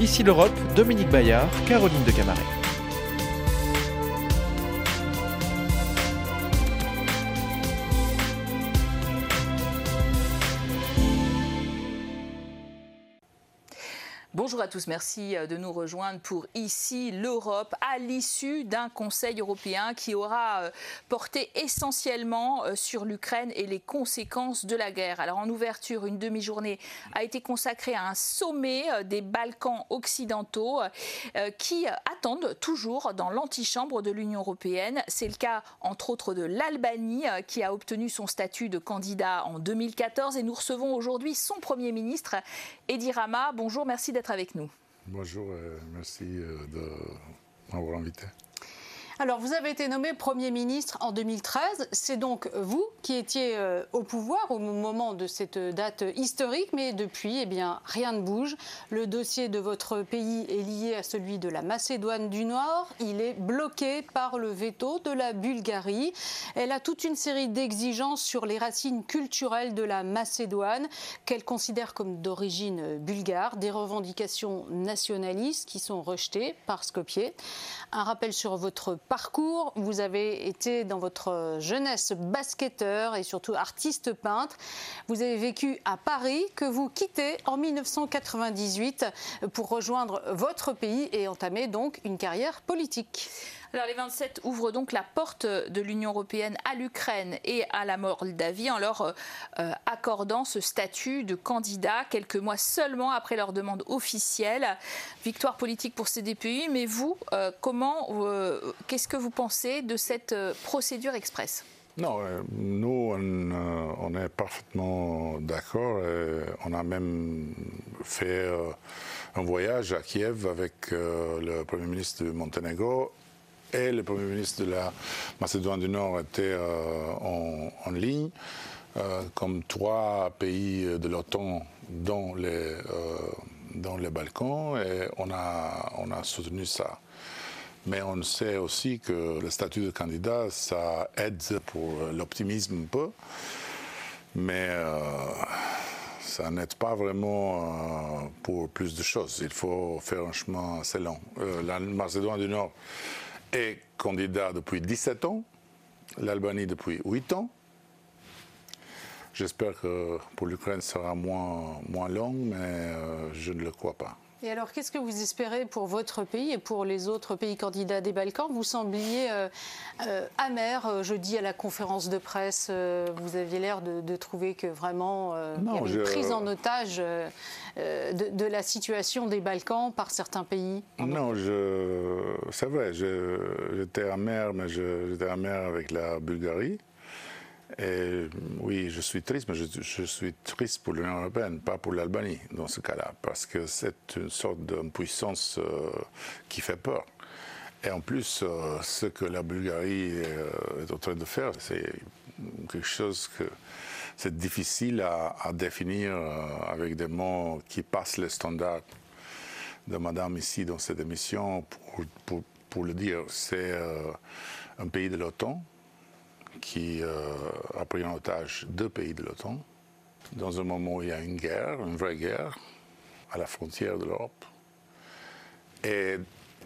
Ici l'Europe, Dominique Bayard, Caroline de Camaret. À tous, merci euh, de nous rejoindre pour Ici l'Europe à l'issue d'un Conseil européen qui aura euh, porté essentiellement euh, sur l'Ukraine et les conséquences de la guerre. Alors en ouverture, une demi-journée a été consacrée à un sommet des Balkans occidentaux qui attendent toujours dans l'antichambre de l'Union européenne. C'est le cas entre autres de l'Albanie qui a obtenu son statut de candidat en 2014 et nous recevons aujourd'hui son Premier ministre Edi Rama. Bonjour, merci d'être avec nous. Bonjour, merci euh, de m'avoir invité. Alors, vous avez été nommé Premier ministre en 2013. C'est donc vous qui étiez euh, au pouvoir au moment de cette date historique, mais depuis, eh bien, rien ne bouge. Le dossier de votre pays est lié à celui de la Macédoine du Nord. Il est bloqué par le veto de la Bulgarie. Elle a toute une série d'exigences sur les racines culturelles de la Macédoine, qu'elle considère comme d'origine bulgare, des revendications nationalistes qui sont rejetées par Skopje. Un rappel sur votre parcours. Vous avez été dans votre jeunesse basketteur et surtout artiste peintre. Vous avez vécu à Paris que vous quittez en 1998 pour rejoindre votre pays et entamer donc une carrière politique. Alors les 27 ouvrent donc la porte de l'Union européenne à l'Ukraine et à la Moldavie en leur euh, accordant ce statut de candidat quelques mois seulement après leur demande officielle. Victoire politique pour ces deux pays, mais vous, euh, comment, euh, qu'est-ce que vous pensez de cette procédure express? Non, nous, on, est parfaitement d'accord. On a même fait un voyage à Kiev avec le Premier ministre du Monténégro et le Premier ministre de la Macédoine du Nord était euh, en, ligne, euh, comme trois pays de l'OTAN dans les, euh, dans les Balkans, et on a, on a soutenu ça. Mais on sait aussi que le statut de candidat, ça aide pour l'optimisme un peu, mais ça n'aide pas vraiment pour plus de choses. Il faut faire un chemin assez long. la Macédoine du Nord est candidat depuis 17 ans, l'Albanie depuis 8 ans. J'espère que pour l'Ukraine, sera moins, moins long, mais euh, je ne le crois pas. Et alors, qu'est-ce que vous espérez pour votre pays et pour les autres pays candidats des Balkans? Vous sembliez euh, euh, amer euh, jeudi à la conférence de presse. vous aviez l'air de, trouver que vraiment il y avait une prise en otage de, la situation des Balkans par certains pays. Non, c'est vrai, j'étais amer, mais j'étais amer avec la Bulgarie. Et oui, je suis triste, mais je, suis triste pour l'Union européenne, pas pour l'Albanie dans ce cas-là, parce que c'est une sorte d'impuissance euh, qui fait peur. Et en plus, euh, ce que la Bulgarie euh, est en train de faire, c'est quelque chose que c'est difficile à, définir avec des mots qui passent les standards de Madame ici dans cette émission pour le dire. C'est un pays de l'OTAN qui euh, a pris en otage deux pays de l'OTAN, dans un moment où il y a une guerre, une vraie guerre, à la frontière de l'Europe, et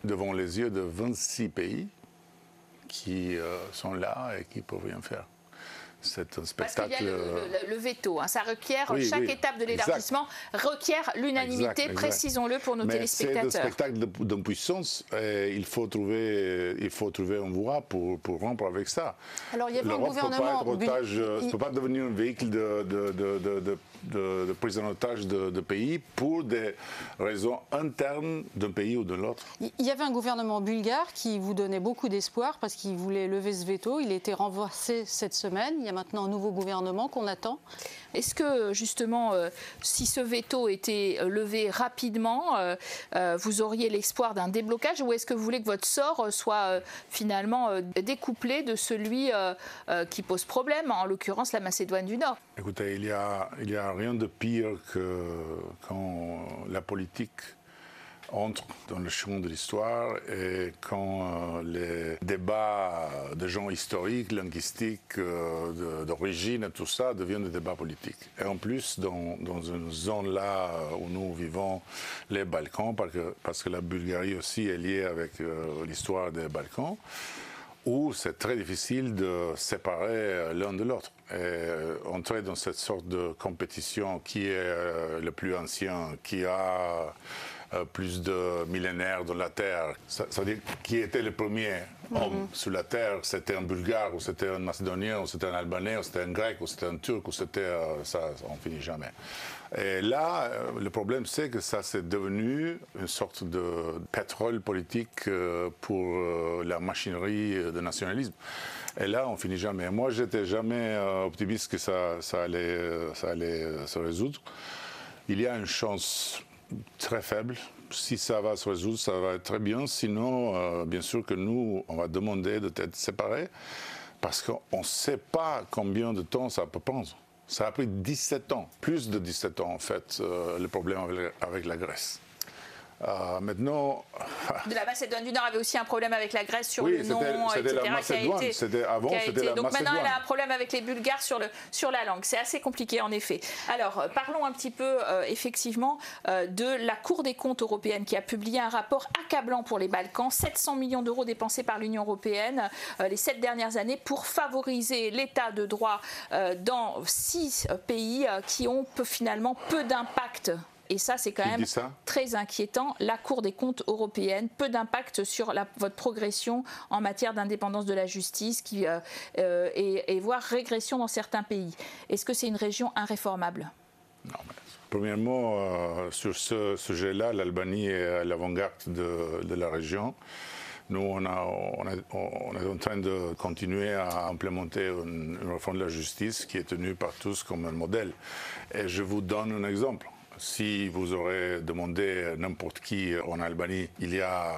devant les yeux de 26 pays qui euh, sont là et qui ne peuvent rien faire c'est un spectacle. Parce qu'il y a le, veto. Hein. Ça requiert, chaque étape de l'élargissement requiert l'unanimité, précisons-le pour nos téléspectateurs. C'est un spectacle d'impuissance et il faut, trouver, il faut trouver une voie pour, pour rompre avec ça. Alors il y a un gouvernement. ne peut, pas devenir un véhicule de, de, de, de, prise en otage de, pays pour des raisons internes d'un pays ou de l'autre. Il y avait un gouvernement bulgare qui vous donnait beaucoup d'espoir parce qu'il voulait lever ce veto. Il a été renversé cette semaine. Il y a maintenant un nouveau gouvernement qu'on attend. Est-ce que justement, euh, si ce veto était euh, levé rapidement, euh, vous auriez l'espoir d'un déblocage ou est-ce que vous voulez que votre sort soit finalement découplé de celui qui pose problème, en l'occurrence la Macédoine du Nord? Écoutez, il y a, il y a rien de pire que quand la politique entre dans le champ de l'histoire et quand les débats de gens historiques, linguistiques, d'origine et tout ça deviennent des débats politiques. Et en plus, dans, dans une zone là où nous vivons, les Balkans, parce que, parce que la Bulgarie aussi est liée avec l'histoire des Balkans, où c'est très difficile de séparer l'un de l'autre. Entrer dans cette sorte de compétition qui est le plus ancien, qui a euh, plus de millénaires dans la Terre. Ça, veut dire qui était le premier homme mhm. sur la Terre C'était un Bulgare, ou c'était un Macédonien, ou c'était un Albanais, ou c'était un Grec, ou c'était un Turc, ou c'était... Euh, ça, on finit jamais. Et là, euh, le problème, c'est que ça s'est devenu une sorte de pétrole politique pour la machinerie de nationalisme. Et là, on finit jamais. Moi, j'étais jamais optimiste que ça, ça, allait, ça allait se résoudre. Il y a une chance très faible. Si ça va se résoudre, ça va être très bien. Sinon, euh, bien sûr que nous, on va demander de être séparés parce qu'on ne sait pas combien de temps ça peut prendre. Ça a pris 17 ans, plus de 17 ans en fait, euh, le problème avec la Grèce. Euh, maintenant. De la Macédoine du Nord avait aussi un problème avec la Grèce sur le nom, etc. La Macédoine. C'était avant, c'était la Donc maintenant, elle a un problème avec les Bulgares sur, le, sur la langue. C'est assez compliqué, en effet. Alors, euh, parlons un petit peu, euh, effectivement, de la Cour des comptes européenne qui a publié un rapport accablant pour les Balkans. 700 millions d'euros dépensés par l'Union européenne les sept dernières années pour favoriser l'état de droit dans six pays qui ont finalement peu d'impact et ça, c'est quand même très inquiétant. La Cour des comptes européenne, peu d'impact sur votre progression en matière d'indépendance de la justice qui, euh, euh, et, voire régression dans certains pays. Est-ce que c'est une région inréformable? Non, Premièrement, euh, sur ce sujet-là, l'Albanie est à l'avant-garde de, la région. Nous, on, on, est en train de continuer à implémenter une, une, réforme de la justice qui est tenue par tous comme un modèle. Et je vous donne un exemple. Si vous aurez demandé n'importe qui en Albanie il y a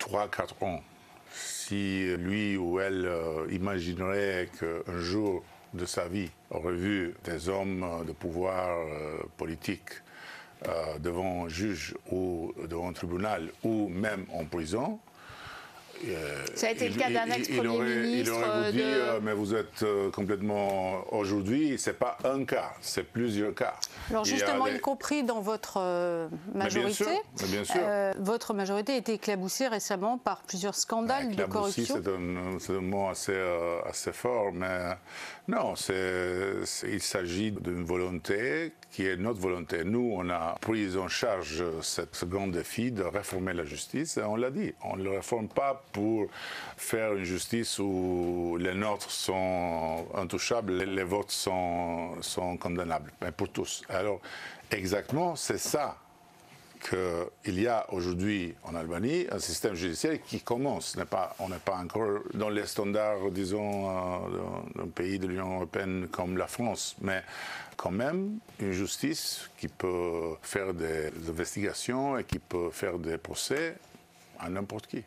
3-4 ans, si lui ou elle euh, imaginerait qu'un jour de sa vie aurait vu des hommes de pouvoir euh, politique euh, devant un juge ou devant un tribunal ou même en prison, euh, ça a été le cas d'un ex-premier ministre. Il aurait vous dit, euh, mais vous êtes euh, complètement. Aujourd'hui, ce n'est pas un cas, c'est plusieurs cas. Alors, justement, y, compris dans votre majorité. bien sûr, votre majorité a été éclaboussée récemment par plusieurs scandales de corruption. C'est un, un, mot assez, assez fort, mais non, il s'agit d'une volonté qui est notre volonté. Nous, on a pris en charge ce grand défi de réformer la justice et on l'a dit. On ne le réforme pas pour faire une justice où les nôtres sont intouchables, les votes sont, sont condamnables, mais pour tous. Alors, exactement, c'est ça qu'il y a aujourd'hui en Albanie un système judiciaire qui commence. On n'est pas encore dans les standards, disons, euh, d'un pays de l'Union européenne comme la France, mais quand même une justice qui peut faire des investigations et qui peut faire des procès n'importe qui.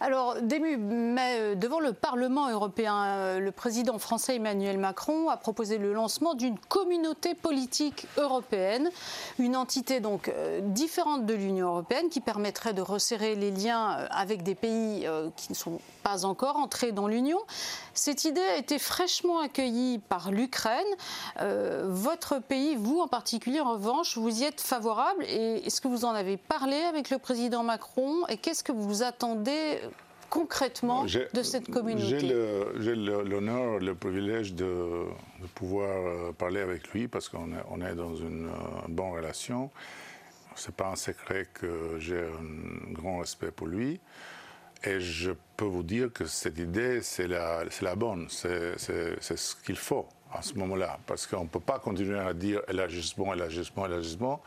Alors, mais euh, devant le Parlement européen, euh, le président français Emmanuel Macron a proposé le lancement d'une communauté politique européenne, une entité donc euh, différente de l'Union européenne qui permettrait de resserrer les liens avec des pays qui ne sont pas encore entrés dans l'Union. Cette idée a été fraîchement accueillie par l'Ukraine. votre pays, vous en particulier, en revanche, vous y êtes favorable. Et est-ce que vous en avez parlé avec le président Macron? Et qu'est-ce que vous attendez concrètement de cette communauté J'ai l'honneur, le, privilège de, pouvoir euh, parler avec lui parce qu'on est, dans une euh, bonne relation. Ce n'est pas un secret que j'ai un grand respect pour lui. Et je peux vous dire que cette idée, c'est la, la bonne, c'est ce qu'il faut à ce moment-là. Parce qu'on ne peut pas continuer à dire élargissement, élargissement, élargissement.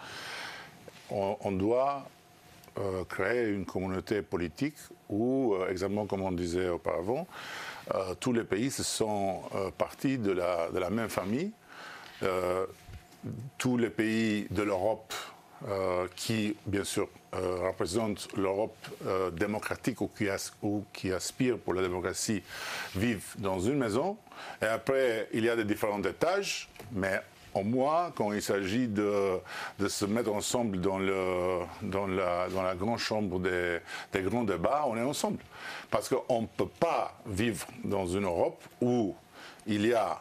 On, on doit euh, créer une communauté politique où, euh, exactement comme on disait auparavant, euh, tous les pays se sont partis de la, même famille. tous les pays de l'Europe qui, bien sûr, représentent l'Europe démocratique ou qui, ou qui aspirent pour la démocratie vivent dans une maison. Et après, il y a des différents étages, mais au moins quand il s'agit de, se mettre ensemble dans, dans, la, dans grande chambre des, grands débats, on est ensemble. Parce qu'on ne peut pas vivre dans une Europe où il y a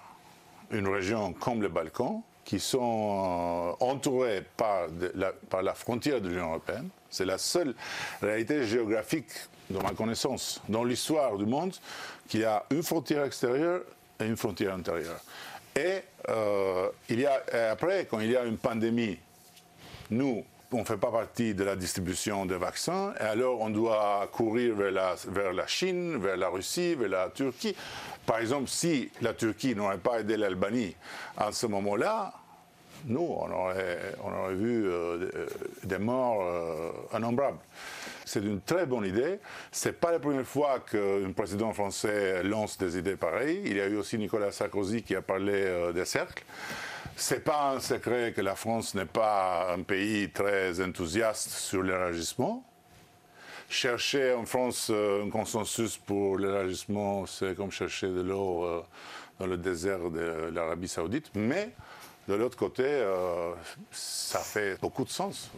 une région comme les Balkans qui sont euh, entourés par, la, frontière de l'Union européenne. C'est la seule réalité géographique, de ma connaissance, dans l'histoire du monde, qu'il y a une frontière extérieure et une frontière intérieure. Et, euh, il y a, après, quand il y a une pandémie, nous, on ne fait pas partie de la distribution des vaccins, et alors on doit courir vers la, vers la Chine, vers la Russie, vers la Turquie. Par exemple, si la Turquie n'aurait pas aidé l'Albanie à ce moment-là, nous, on aurait, on aurait vu euh, des morts euh, innombrables. C'est une très bonne idée. Ce n'est pas la première fois qu'un président français lance des idées pareilles. Il y a eu aussi Nicolas Sarkozy qui a parlé euh, des cercles. Ce n'est pas un secret que la France n'est pas un pays très enthousiaste sur l'élargissement. Chercher en France un consensus pour l'élargissement, c'est comme chercher de l'eau dans le désert de l'Arabie saoudite. Mais de l'autre côté, euh, ça fait beaucoup de sens.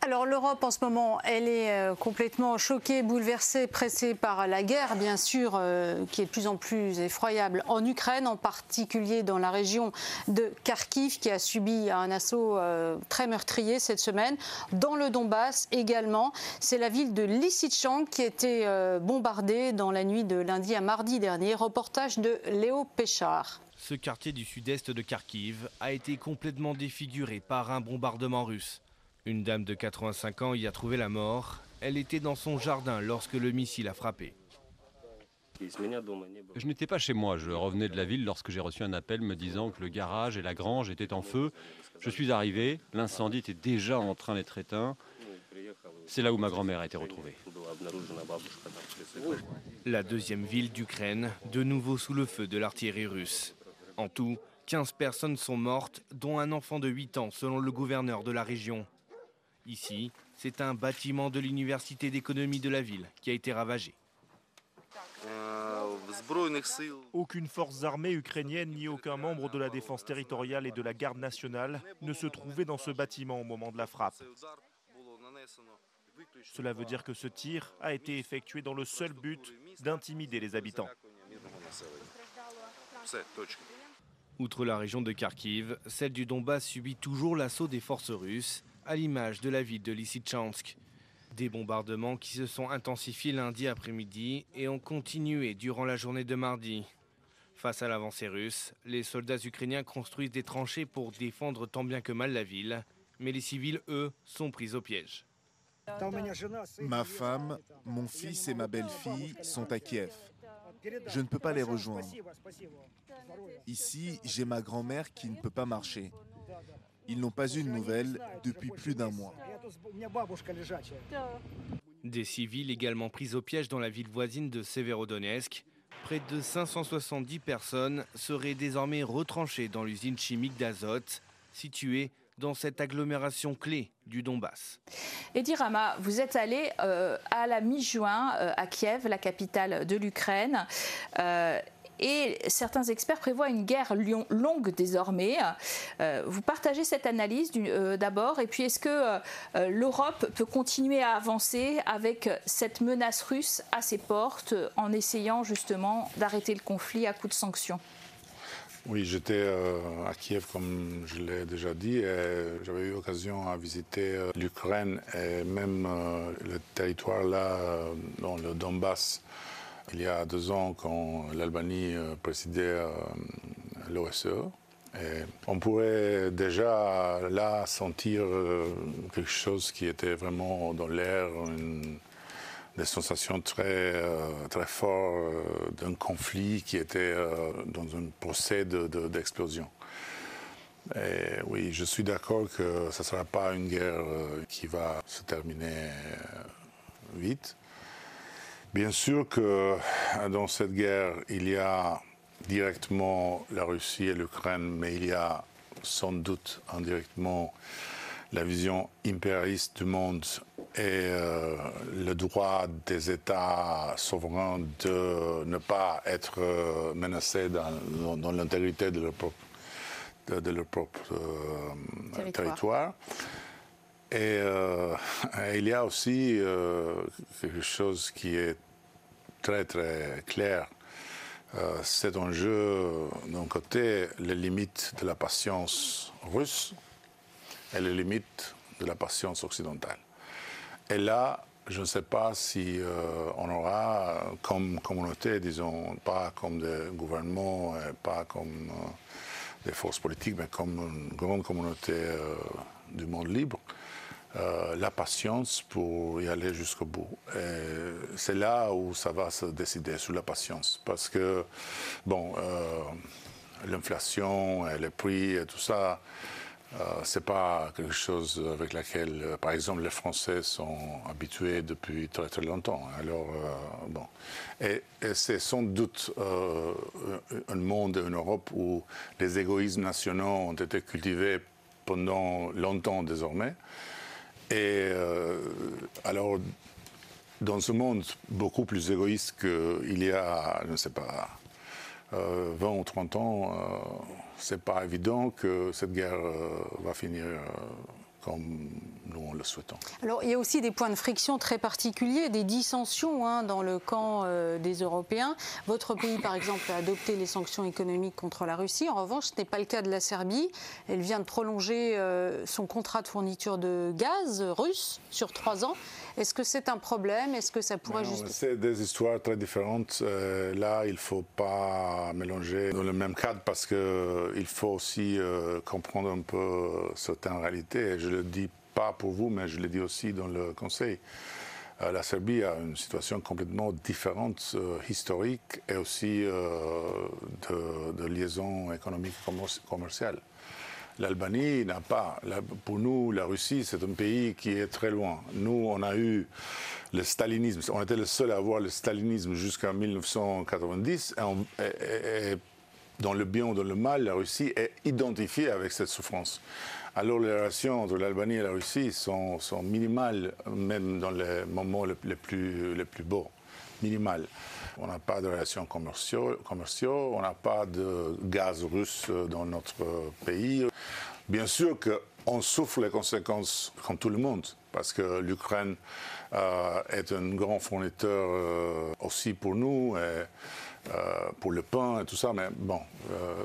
Alors l'Europe en ce moment, elle est euh, complètement choquée, bouleversée, pressée par la guerre, bien sûr, euh, qui est de plus en plus effroyable en Ukraine, en particulier dans la région de Kharkiv, qui a subi un assaut très meurtrier cette semaine. Dans le Donbass également, c'est la ville de Lysychansk qui a été bombardée dans la nuit de lundi à mardi dernier. Reportage de Léo Péchard. Ce quartier du sud-est de Kharkiv a été complètement défiguré par un bombardement russe. Une dame de 85 ans y a trouvé la mort. Elle était dans son jardin lorsque le missile a frappé. Je n'étais pas chez moi, je revenais de la ville lorsque j'ai reçu un appel me disant que le garage et la grange étaient en feu. Je suis arrivé, l'incendie était déjà en train d'être éteint. C'est là où ma grand-mère a été retrouvée. La deuxième ville d'Ukraine, de nouveau sous le feu de l'artillerie russe. En tout, 15 personnes sont mortes, dont un enfant de 8 ans, selon le gouverneur de la région. Ici, c'est un bâtiment de l'université d'économie de la ville qui a été ravagé. Aucune force armée ukrainienne ni aucun membre de la défense territoriale et de la garde nationale ne se trouvait dans ce bâtiment au moment de la frappe. Cela veut dire que ce tir a été effectué dans le seul but d'intimider les habitants. Outre la région de Kharkiv, celle du Donbass subit toujours l'assaut des forces russes, à l'image de la ville de Lysychansk. Des bombardements qui se sont intensifiés lundi après-midi et ont continué durant la journée de mardi. Face à l'avancée russe, les soldats ukrainiens construisent des tranchées pour défendre tant bien que mal la ville, mais les civils, eux, sont pris au piège. Ma femme, mon fils et ma belle-fille sont à Kiev. Je ne peux pas les rejoindre. Ici, j'ai ma grand-mère qui ne peut pas marcher. Ils n'ont pas eu de nouvelles depuis plus d'un mois. Des civils également pris au piège dans la ville voisine de Severodonetsk. Près de 570 personnes seraient désormais retranchées dans l'usine chimique d'azote située dans cette agglomération clé du Donbass. Eddie Rama, vous êtes allé euh, à la mi-juin euh, à Kiev, la capitale de l'Ukraine. Euh, et certains experts prévoient une guerre longue désormais. vous partagez cette analyse d'abord, et puis est-ce que l'Europe peut continuer à avancer avec cette menace russe à ses portes en essayant justement d'arrêter le conflit à coup de sanctions? Oui, j'étais euh, à Kiev, comme je l'ai déjà dit, et j'avais eu l'occasion à visiter euh, l'Ukraine et même euh, le territoire là, dans le Donbass, il y a deux ans, quand l'Albanie présidait l'OSCE. Et on pourrait déjà là sentir quelque chose qui était vraiment dans l'air, des sensations très, euh, très fortes euh, d'un conflit qui était euh, dans un procès d'explosion. Oui, je suis d'accord que ce ne sera pas une guerre qui va se terminer vite. Bien sûr que dans cette guerre, il y a directement la Russie et l'Ukraine, mais il y a sans doute indirectement la vision impérialiste du monde et euh, le droit des États souverains de ne pas être euh, menacés dans, l'intégrité de leur propre de, leur propre territoire. Et, il y a aussi quelque chose qui est très très clair. cet enjeu, d'un côté, les limites de la patience russe et les limites de la patience occidentale. Et là, je ne sais pas si euh, on aura comme communauté, disons, pas comme des gouvernements, pas comme euh, des forces politiques, mais comme une grande communauté euh, du monde libre, la patience pour y aller jusqu'au bout. c'est là où ça va se décider, sur la patience. Parce que, bon, l'inflation, les prix et tout ça, euh, c'est pas quelque chose avec laquelle, euh, par exemple, les Français sont habitués depuis très très longtemps. Alors, euh, bon. Et, c'est sans doute un monde, une Europe où les égoïsmes nationaux ont été cultivés pendant longtemps désormais. Et alors, dans ce monde beaucoup plus égoïste qu'il y a, je ne sais pas, 20 ou 30 ans, c'est pas évident que cette guerre euh, va finir euh, comme nous le souhaitons. Alors il y a aussi des points de friction très particuliers, des dissensions hein, dans le camp euh, des Européens. Votre pays, par exemple, a adopté les sanctions économiques contre la Russie. En revanche, ce n'est pas le cas de la Serbie. Elle vient de prolonger son contrat de fourniture de gaz russe sur trois ans. Est-ce que c'est un problème? Est-ce que ça pourrait juste... C'est des histoires très différentes. Euh, là, il ne faut pas mélanger dans le même cadre parce qu'il euh, faut aussi euh, comprendre un peu certaines réalités. je le dis pas pour vous, mais je le dis aussi dans le Conseil. la Serbie a une situation complètement différente, historique et aussi de, de liaison économique commerciale. L'Albanie n'a pas. Pour nous, la Russie, c'est un pays qui est très loin. Nous, on a eu le stalinisme. On était le seul à avoir le stalinisme jusqu'en 1990. Et, dans le bien ou dans le mal, la Russie est identifiée avec cette souffrance. Alors les relations entre l'Albanie et la Russie sont, minimales, même dans les moments les, plus, les plus beaux. Minimales. On n'a pas de relations commerciaux, commerciaux on n'a pas de gaz russe dans notre pays. Bien sûr qu'on souffre les conséquences comme tout le monde, parce que l'Ukraine euh, est un grand fournisseur euh, aussi pour nous. Pour le pain et tout ça, mais bon,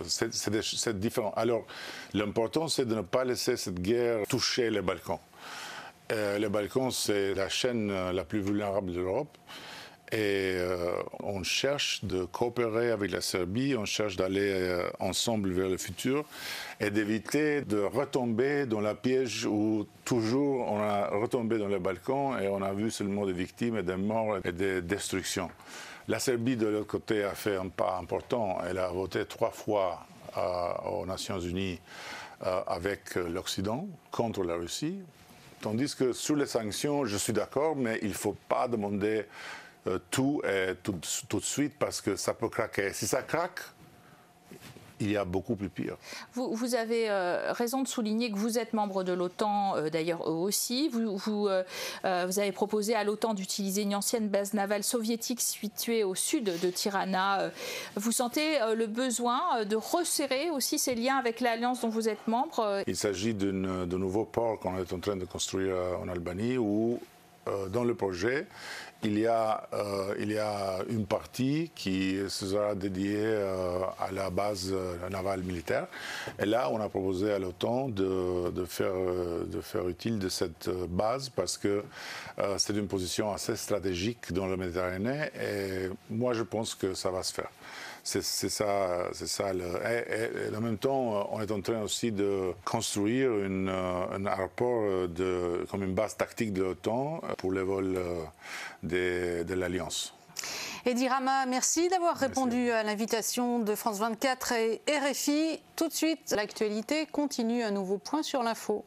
c'est différent. Alors, l'important, c'est de ne pas laisser cette guerre toucher les Balkans. les Balkans, c'est la chaîne la plus vulnérable de l'Europe. Et euh, on cherche de coopérer avec la Serbie, on cherche d'aller euh, ensemble vers le futur et d'éviter de retomber dans la piège où toujours on a retombé dans les Balkans et on a vu seulement des victimes et des morts et des destructions. La Serbie, de l'autre côté, a fait un pas important. Elle a voté trois fois euh, aux Nations Unies avec l'Occident contre la Russie. Tandis que sur les sanctions, je suis d'accord, mais il ne faut pas demander euh, tout, tout, tout de suite parce que ça peut craquer. Si ça craque, il y a beaucoup plus pire. Vous, vous avez euh, raison de souligner que vous êtes membre de l'OTAN, euh, d'ailleurs eux aussi. Vous, vous, vous avez proposé à l'OTAN d'utiliser une ancienne base navale soviétique située au sud de Tirana. Vous sentez le besoin de resserrer aussi ces liens avec l'alliance dont vous êtes membre Il s'agit de nouveaux ports qu'on est en train de construire en Albanie où, dans le projet, il y, a, euh, il y a une partie qui sera dédiée euh, à la base euh, navale militaire. Et là, on a proposé à l'OTAN de, faire utile de cette base parce que c'est une position assez stratégique dans le Méditerranée. Et moi, je pense que ça va se faire. C'est ça, c'est ça. Et, en même temps, on est en train aussi de construire une, un aéroport de, comme une base tactique de l'OTAN pour les vols de, de l'Alliance. Eddie Rama, merci d'avoir répondu à l'invitation de France 24 et RFI. Tout de suite, l'actualité continue, un nouveau point sur l'info.